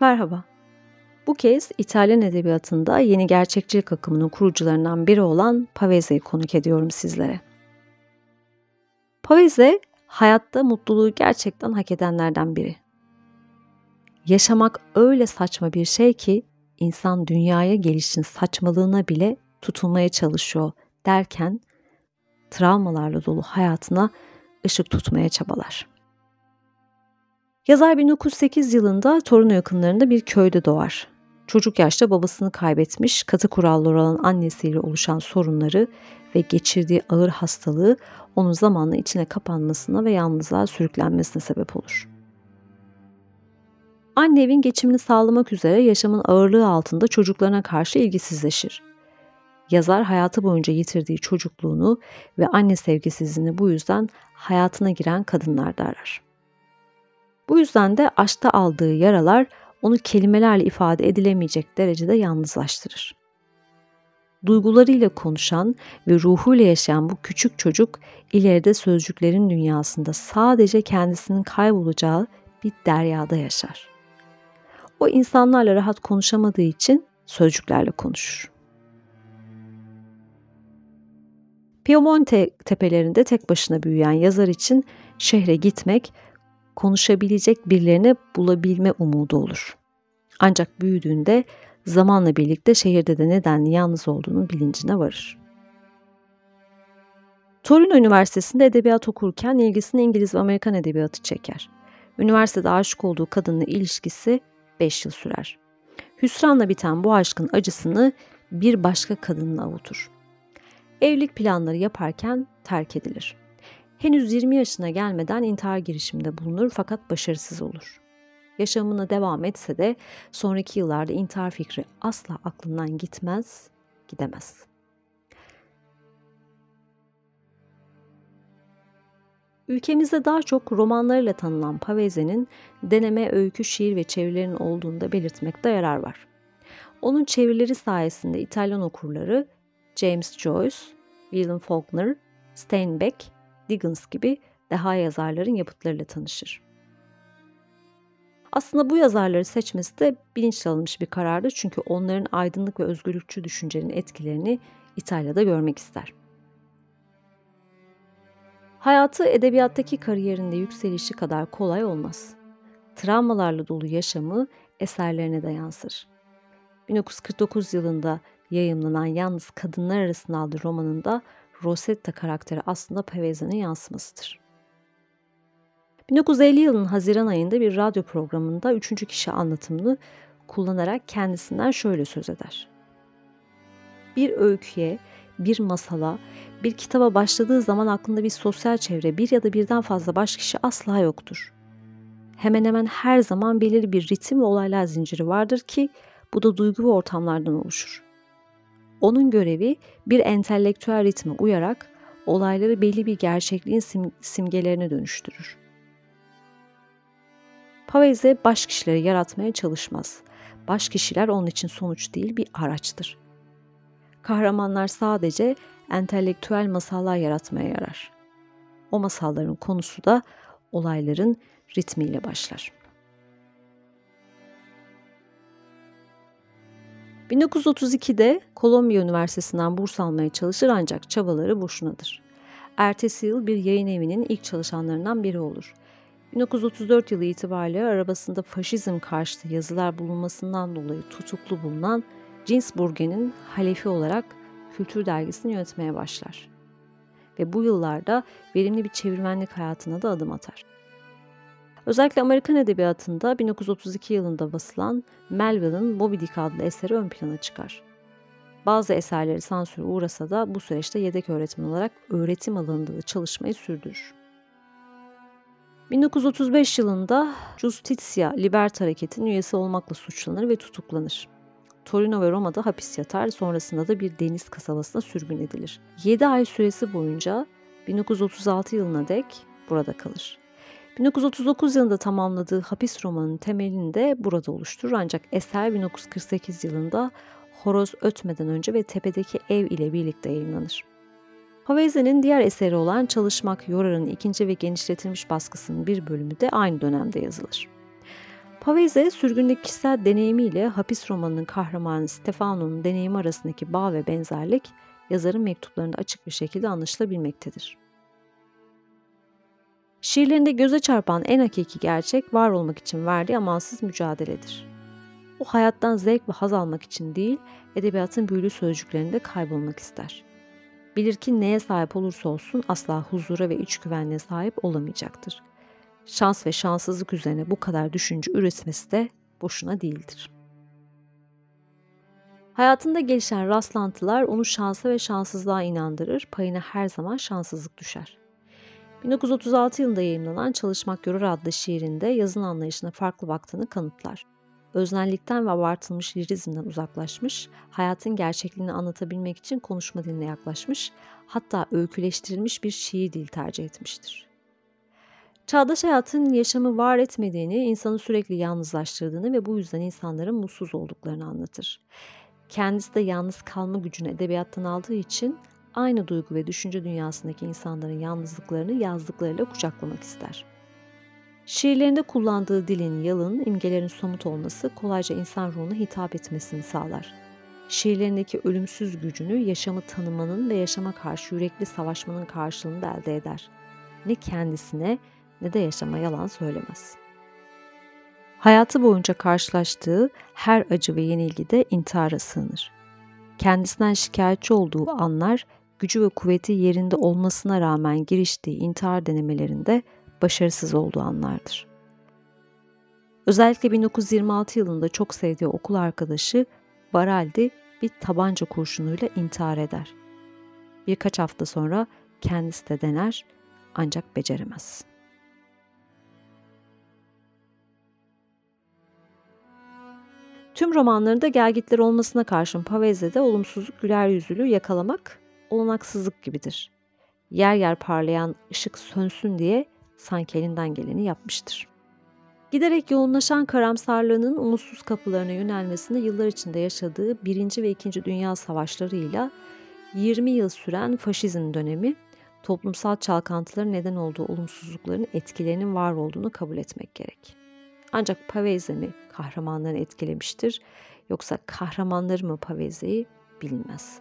Merhaba. Bu kez İtalyan edebiyatında yeni gerçekçilik akımının kurucularından biri olan Pavese'yi konuk ediyorum sizlere. Pavese, hayatta mutluluğu gerçekten hak edenlerden biri. Yaşamak öyle saçma bir şey ki insan dünyaya gelişin saçmalığına bile tutulmaya çalışıyor derken travmalarla dolu hayatına ışık tutmaya çabalar. Yazar 1908 yılında Torino yakınlarında bir köyde doğar. Çocuk yaşta babasını kaybetmiş, katı kuralları olan annesiyle oluşan sorunları ve geçirdiği ağır hastalığı onun zamanla içine kapanmasına ve yalnızlığa sürüklenmesine sebep olur. Anne evin geçimini sağlamak üzere yaşamın ağırlığı altında çocuklarına karşı ilgisizleşir. Yazar hayatı boyunca yitirdiği çocukluğunu ve anne sevgisizliğini bu yüzden hayatına giren kadınlarda arar. Bu yüzden de aşkta aldığı yaralar onu kelimelerle ifade edilemeyecek derecede yalnızlaştırır. Duygularıyla konuşan ve ruhuyla yaşayan bu küçük çocuk ileride sözcüklerin dünyasında sadece kendisinin kaybolacağı bir deryada yaşar. O insanlarla rahat konuşamadığı için sözcüklerle konuşur. Piemonte tepelerinde tek başına büyüyen yazar için şehre gitmek konuşabilecek birilerini bulabilme umudu olur. Ancak büyüdüğünde zamanla birlikte şehirde de nedenli yalnız olduğunun bilincine varır. Torino Üniversitesi'nde edebiyat okurken ilgisini İngiliz ve Amerikan edebiyatı çeker. Üniversitede aşık olduğu kadınla ilişkisi 5 yıl sürer. Hüsranla biten bu aşkın acısını bir başka kadınla avutur. Evlilik planları yaparken terk edilir. Henüz 20 yaşına gelmeden intihar girişiminde bulunur fakat başarısız olur. Yaşamına devam etse de sonraki yıllarda intihar fikri asla aklından gitmez, gidemez. Ülkemizde daha çok romanlarıyla tanınan Pavese'nin deneme, öykü, şiir ve çevirilerin olduğunu da belirtmekte yarar var. Onun çevirileri sayesinde İtalyan okurları James Joyce, William Faulkner, Steinbeck Dickens gibi deha yazarların yapıtlarıyla tanışır. Aslında bu yazarları seçmesi de bilinçli alınmış bir karardı çünkü onların aydınlık ve özgürlükçü düşüncenin etkilerini İtalya'da görmek ister. Hayatı edebiyattaki kariyerinde yükselişi kadar kolay olmaz. Travmalarla dolu yaşamı eserlerine de yansır. 1949 yılında yayımlanan Yalnız Kadınlar Arasında adlı romanında Rosetta karakteri aslında Pavese'nin yansımasıdır. 1950 yılının Haziran ayında bir radyo programında üçüncü kişi anlatımını kullanarak kendisinden şöyle söz eder. Bir öyküye, bir masala, bir kitaba başladığı zaman aklında bir sosyal çevre, bir ya da birden fazla baş kişi asla yoktur. Hemen hemen her zaman belirli bir ritim ve olaylar zinciri vardır ki bu da duygu ve ortamlardan oluşur. Onun görevi bir entelektüel ritme uyarak olayları belli bir gerçekliğin sim- simgelerine dönüştürür. Pavese baş kişileri yaratmaya çalışmaz. Baş kişiler onun için sonuç değil bir araçtır. Kahramanlar sadece entelektüel masallar yaratmaya yarar. O masalların konusu da olayların ritmiyle başlar. 1932'de Kolombiya Üniversitesi'nden burs almaya çalışır ancak çabaları boşunadır. Ertesi yıl bir yayın evinin ilk çalışanlarından biri olur. 1934 yılı itibariyle arabasında faşizm karşıtı yazılar bulunmasından dolayı tutuklu bulunan Ginsburg'un halefi olarak Kültür Dergisi'ni yönetmeye başlar. Ve bu yıllarda verimli bir çevirmenlik hayatına da adım atar. Özellikle Amerikan edebiyatında 1932 yılında basılan Melville'ın Moby Dick adlı eseri ön plana çıkar. Bazı eserleri sansüre uğrasa da bu süreçte yedek öğretmen olarak öğretim alanında da çalışmayı sürdürür. 1935 yılında Justitia Liberta Hareketi'nin üyesi olmakla suçlanır ve tutuklanır. Torino ve Roma'da hapis yatar, sonrasında da bir deniz kasabasına sürgün edilir. 7 ay süresi boyunca 1936 yılına dek burada kalır. 1939 yılında tamamladığı hapis romanının temelini de burada oluşturur ancak eser 1948 yılında Horoz Ötmeden önce ve Tepedeki Ev ile birlikte yayınlanır. Haveze'nin diğer eseri olan Çalışmak Yorar'ın ikinci ve genişletilmiş baskısının bir bölümü de aynı dönemde yazılır. Pavese sürgündeki kişisel deneyimiyle hapis romanının kahramanı Stefano'nun deneyimi arasındaki bağ ve benzerlik yazarın mektuplarında açık bir şekilde anlaşılabilmektedir. Şiirlerinde göze çarpan en hakiki gerçek var olmak için verdiği amansız mücadeledir. O hayattan zevk ve haz almak için değil, edebiyatın büyülü sözcüklerinde kaybolmak ister. Bilir ki neye sahip olursa olsun asla huzura ve iç güvenliğe sahip olamayacaktır. Şans ve şanssızlık üzerine bu kadar düşünce üretmesi de boşuna değildir. Hayatında gelişen rastlantılar onu şansa ve şanssızlığa inandırır, payına her zaman şanssızlık düşer. 1936 yılında yayımlanan Çalışmak Görür adlı şiirinde yazın anlayışına farklı baktığını kanıtlar. Öznellikten ve abartılmış lirizmden uzaklaşmış, hayatın gerçekliğini anlatabilmek için konuşma diline yaklaşmış, hatta öyküleştirilmiş bir şiir dil tercih etmiştir. Çağdaş hayatın yaşamı var etmediğini, insanı sürekli yalnızlaştırdığını ve bu yüzden insanların mutsuz olduklarını anlatır. Kendisi de yalnız kalma gücünü edebiyattan aldığı için aynı duygu ve düşünce dünyasındaki insanların yalnızlıklarını yazdıklarıyla kucaklamak ister. Şiirlerinde kullandığı dilin yalın, imgelerin somut olması kolayca insan ruhuna hitap etmesini sağlar. Şiirlerindeki ölümsüz gücünü yaşamı tanımanın ve yaşama karşı yürekli savaşmanın karşılığında elde eder. Ne kendisine ne de yaşama yalan söylemez. Hayatı boyunca karşılaştığı her acı ve yenilgide intihara sığınır. Kendisinden şikayetçi olduğu anlar gücü ve kuvveti yerinde olmasına rağmen giriştiği intihar denemelerinde başarısız olduğu anlardır. Özellikle 1926 yılında çok sevdiği okul arkadaşı Baraldi bir tabanca kurşunuyla intihar eder. Birkaç hafta sonra kendisi de dener ancak beceremez. Tüm romanlarında gelgitler olmasına karşın Pavese'de olumsuzluk güler yüzlülüğü yakalamak olanaksızlık gibidir. Yer yer parlayan ışık sönsün diye sanki elinden geleni yapmıştır. Giderek yoğunlaşan karamsarlığının umutsuz kapılarına yönelmesinde yıllar içinde yaşadığı 1. ve 2. Dünya Savaşları'yla 20 yıl süren faşizm dönemi toplumsal çalkantıların neden olduğu olumsuzlukların etkilerinin var olduğunu kabul etmek gerek. Ancak Pavese mi kahramanlarını etkilemiştir yoksa kahramanları mı Pavese'yi bilinmez.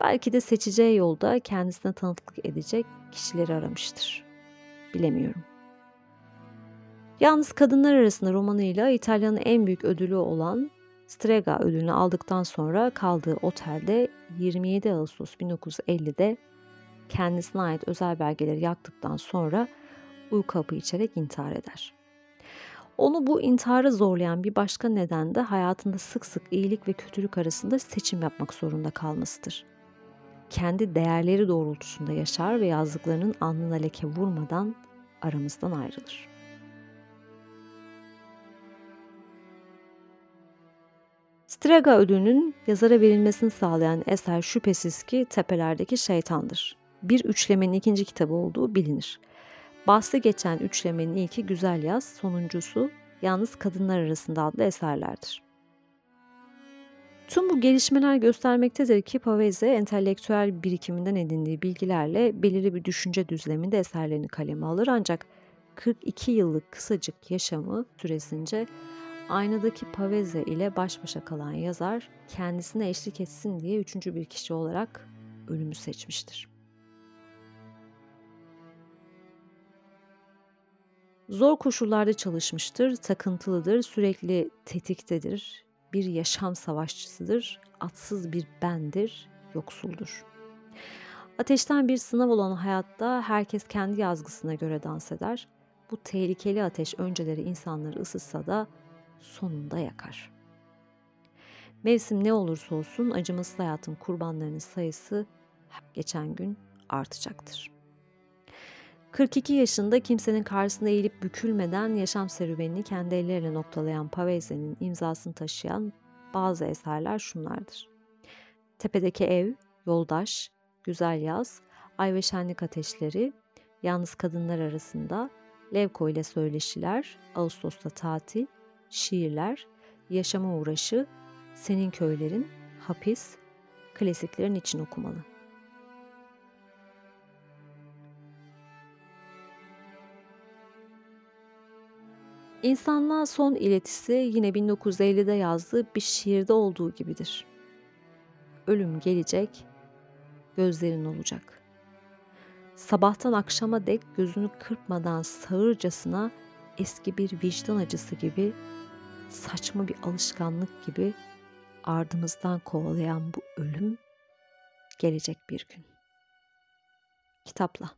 Belki de seçeceği yolda kendisine tanıklık edecek kişileri aramıştır. Bilemiyorum. Yalnız kadınlar arasında romanıyla İtalya'nın en büyük ödülü olan Strega ödülünü aldıktan sonra kaldığı otelde 27 Ağustos 1950'de kendisine ait özel belgeleri yaktıktan sonra uyku hapı içerek intihar eder. Onu bu intihara zorlayan bir başka neden de hayatında sık sık iyilik ve kötülük arasında seçim yapmak zorunda kalmasıdır kendi değerleri doğrultusunda yaşar ve yazdıklarının alnına leke vurmadan aramızdan ayrılır. Strega ödülünün yazara verilmesini sağlayan eser şüphesiz ki Tepelerdeki Şeytandır. Bir üçlemenin ikinci kitabı olduğu bilinir. Bahsi geçen üçlemenin ilki Güzel Yaz, sonuncusu Yalnız Kadınlar Arasında adlı eserlerdir. Tüm bu gelişmeler göstermektedir ki Pavese entelektüel birikiminden edindiği bilgilerle belirli bir düşünce düzleminde eserlerini kaleme alır ancak 42 yıllık kısacık yaşamı süresince aynadaki Pavese ile baş başa kalan yazar kendisine eşlik etsin diye üçüncü bir kişi olarak ölümü seçmiştir. Zor koşullarda çalışmıştır, takıntılıdır, sürekli tetiktedir, bir yaşam savaşçısıdır, atsız bir bendir, yoksuldur. Ateşten bir sınav olan hayatta herkes kendi yazgısına göre dans eder. Bu tehlikeli ateş önceleri insanları ısıtsa da sonunda yakar. Mevsim ne olursa olsun acımasız hayatın kurbanlarının sayısı geçen gün artacaktır. 42 yaşında kimsenin karşısında eğilip bükülmeden yaşam serüvenini kendi elleriyle noktalayan Pavese'nin imzasını taşıyan bazı eserler şunlardır. Tepedeki ev, yoldaş, güzel yaz, ay ve şenlik ateşleri, yalnız kadınlar arasında, Levko ile söyleşiler, Ağustos'ta tatil, şiirler, yaşama uğraşı, senin köylerin, hapis, klasiklerin için okumalı. İnsanlığa son iletisi yine 1950'de yazdığı bir şiirde olduğu gibidir. Ölüm gelecek, gözlerin olacak. Sabahtan akşama dek gözünü kırpmadan sağırcasına eski bir vicdan acısı gibi, saçma bir alışkanlık gibi ardımızdan kovalayan bu ölüm gelecek bir gün. Kitapla.